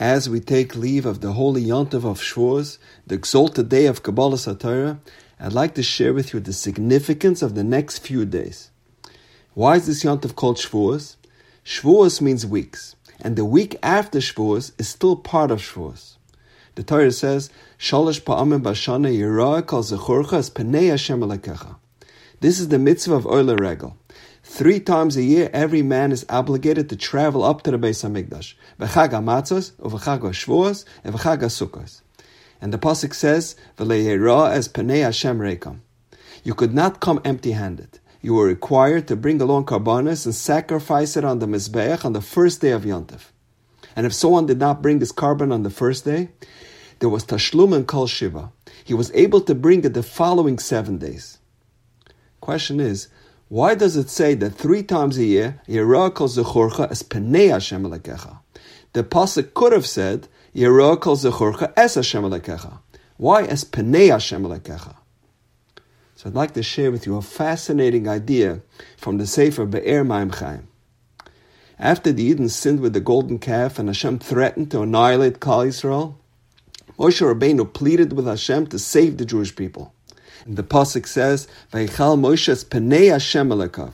As we take leave of the holy Yontiv of Shavuos, the exalted day of Kabbalah Satira, I'd like to share with you the significance of the next few days. Why is this Yontiv called Shavuos? Shavuos means weeks, and the week after Shavuos is still part of Shavuos. The Torah says, Shalosh pa'amim b'ashana yirah kol zechorcha es penei Hashem. This is the mitzvah of Oile Regel. Three times a year, every man is obligated to travel up to the Beis Hamikdash. V'chag ha'matzos, v'chag ha'shvuos, and v'chag ha'sukkos. And the pasuk says, "V'le'yera as penei Hashem reikam." You could not come empty-handed. You were required to bring along korbanos and sacrifice it on the mizbeach on the first day of Yontif. And if someone did not bring his korban on the first day, there was tashlum and kol shiva. He was able to bring it the following seven days. Question is, why does it say that three times a year, Yerah kol zechorcha es penei Hashem alekecha? The pasuk could have said, Yerah kol zechorcha as Hashem alekecha. Why as penei Hashem alekecha? So I'd like to share with you a fascinating idea from the Sefer Be'er Maim Chaim. After the Yidden sinned with the golden calf and Hashem threatened to annihilate Klal Yisrael, Moshe Rabbeinu pleaded with Hashem to save the Jewish people. The pasuk says, "Vaychal Moshe's penei Hashem alakav."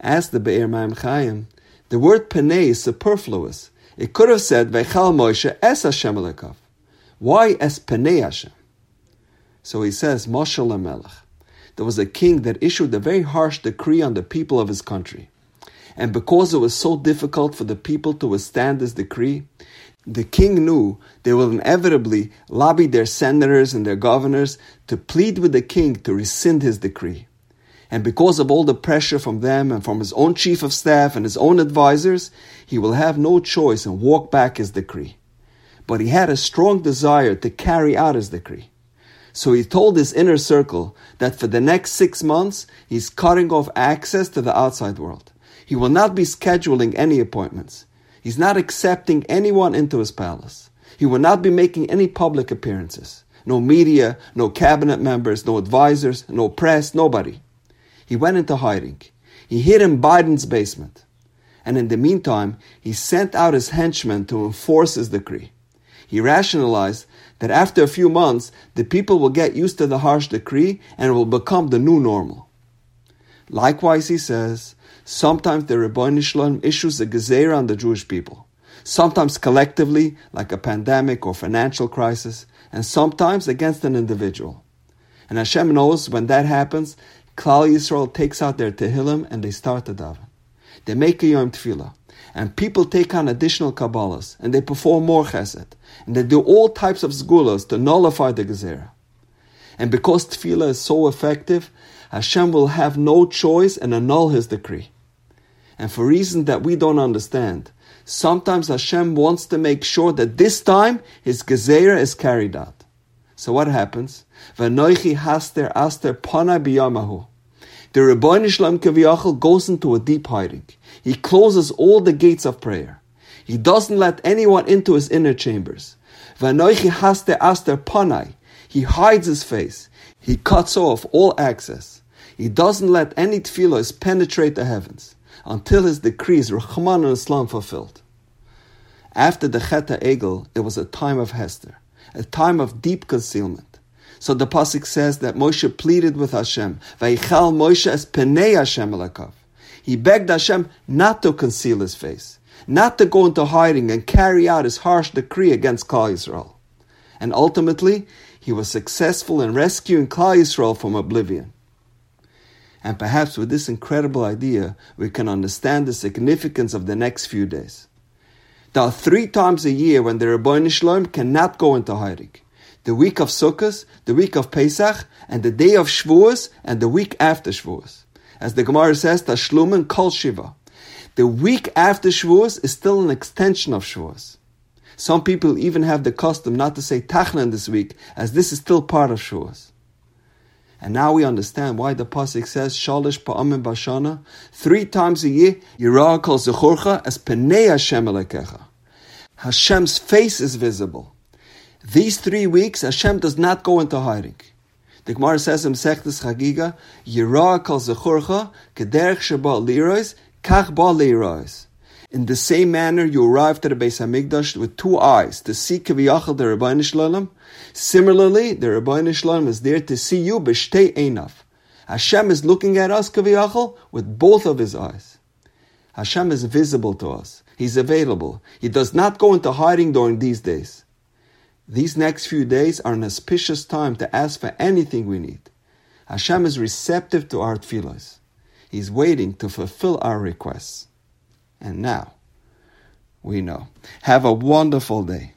As the Be'er Maim Chaim, the word penei is superfluous. It could have said, "Vaychal Moshe es Hashem alakav." Why es penei Hashem? So he says, Mashal Lamelech. There was a king that issued a very harsh decree on the people of his country. And because it was so difficult for the people to withstand this decree, the king knew they will inevitably lobby their senators and their governors to plead with the king to rescind his decree. And because of all the pressure from them and from his own chief of staff and his own advisors, he will have no choice and walk back his decree. But he had a strong desire to carry out his decree. So he told his inner circle that for the next six months, he's cutting off access to the outside world. He will not be scheduling any appointments. He's not accepting anyone into his palace. He will not be making any public appearances. No media, no cabinet members, no advisors, no press, nobody. He went into hiding. He hid in Biden's basement. And in the meantime, he sent out his henchmen to enforce his decree. He rationalized that after a few months, the people will get used to the harsh decree and it will become the new normal. Likewise, he says, sometimes the Rebbeinu Shalom issues a gezerah on the Jewish people. Sometimes collectively, like a pandemic or financial crisis, and sometimes against an individual. And Hashem knows when that happens, Klal Yisrael takes out their Tehillim and they start to daven. They make a Yom Tefillah. And people take on additional Kabbalahs and they perform more chesed. And they do all types of segulas to nullify the gezerah. And because tefillah is so effective, Hashem will have no choice and annul his decree. And for reasons that we don't understand, sometimes Hashem wants to make sure that this time his gezerah is carried out. So what happens? V'noichi haster aster pana. The Rebbeinu Shalom Kaviyachal goes into a deep hiding. He closes all the gates of prayer. He doesn't let anyone into his inner chambers. V'anoichi haste aster panai. He hides his face. He cuts off all access. He doesn't let any tefillos penetrate the heavens until his decrees, Rahman and Islam, fulfilled. After the Cheta Egel, it was a time of Hester, a time of deep concealment. So the pasuk says that Moshe pleaded with Hashem, "Vayichal Moshe es penei Hashem elakav." He begged Hashem not to conceal his face, not to go into hiding and carry out his harsh decree against Klal Yisrael. And ultimately, he was successful in rescuing Klal Yisrael from oblivion. And perhaps with this incredible idea, we can understand the significance of the next few days. There are three times a year when the Rebbeinu Shalom cannot go into hiding. The week of Sukkot, the week of Pesach, and the day of Shavuos, and the week after Shavuos. As the Gemara says, Tashlumen Kol Shiva. The week after Shavuos is still an extension of Shavuos. Some people even have the custom not to say Tachanun this week, as this is still part of Shavuos. And now we understand why the pasuk says Shalish Pa'amim Bashana three times a year. Yirah kol Zechorcha as Penei Hashem Alekecha. Hashem's face is visible. These three weeks, Hashem does not go into hiding. The Gemara says in Sechtes Chagiga, Yirah kol zechorcha, kederech sheba lirois, kach ba lirois. In the same manner, you arrived at the Beis Hamikdash with two eyes to see Kaviyachal the Rabbi Shalom. Similarly, the Rabbi Shalom is there to see you b'shtei einav. Hashem is looking at us Kaviyachal with both of his eyes. Hashem is visible to us. He's available. He does not go into hiding during these days. These next few days are an auspicious time to ask for anything we need. Hashem is receptive to our tefillahs. He's waiting to fulfill our requests. And now, we know. Have a wonderful day.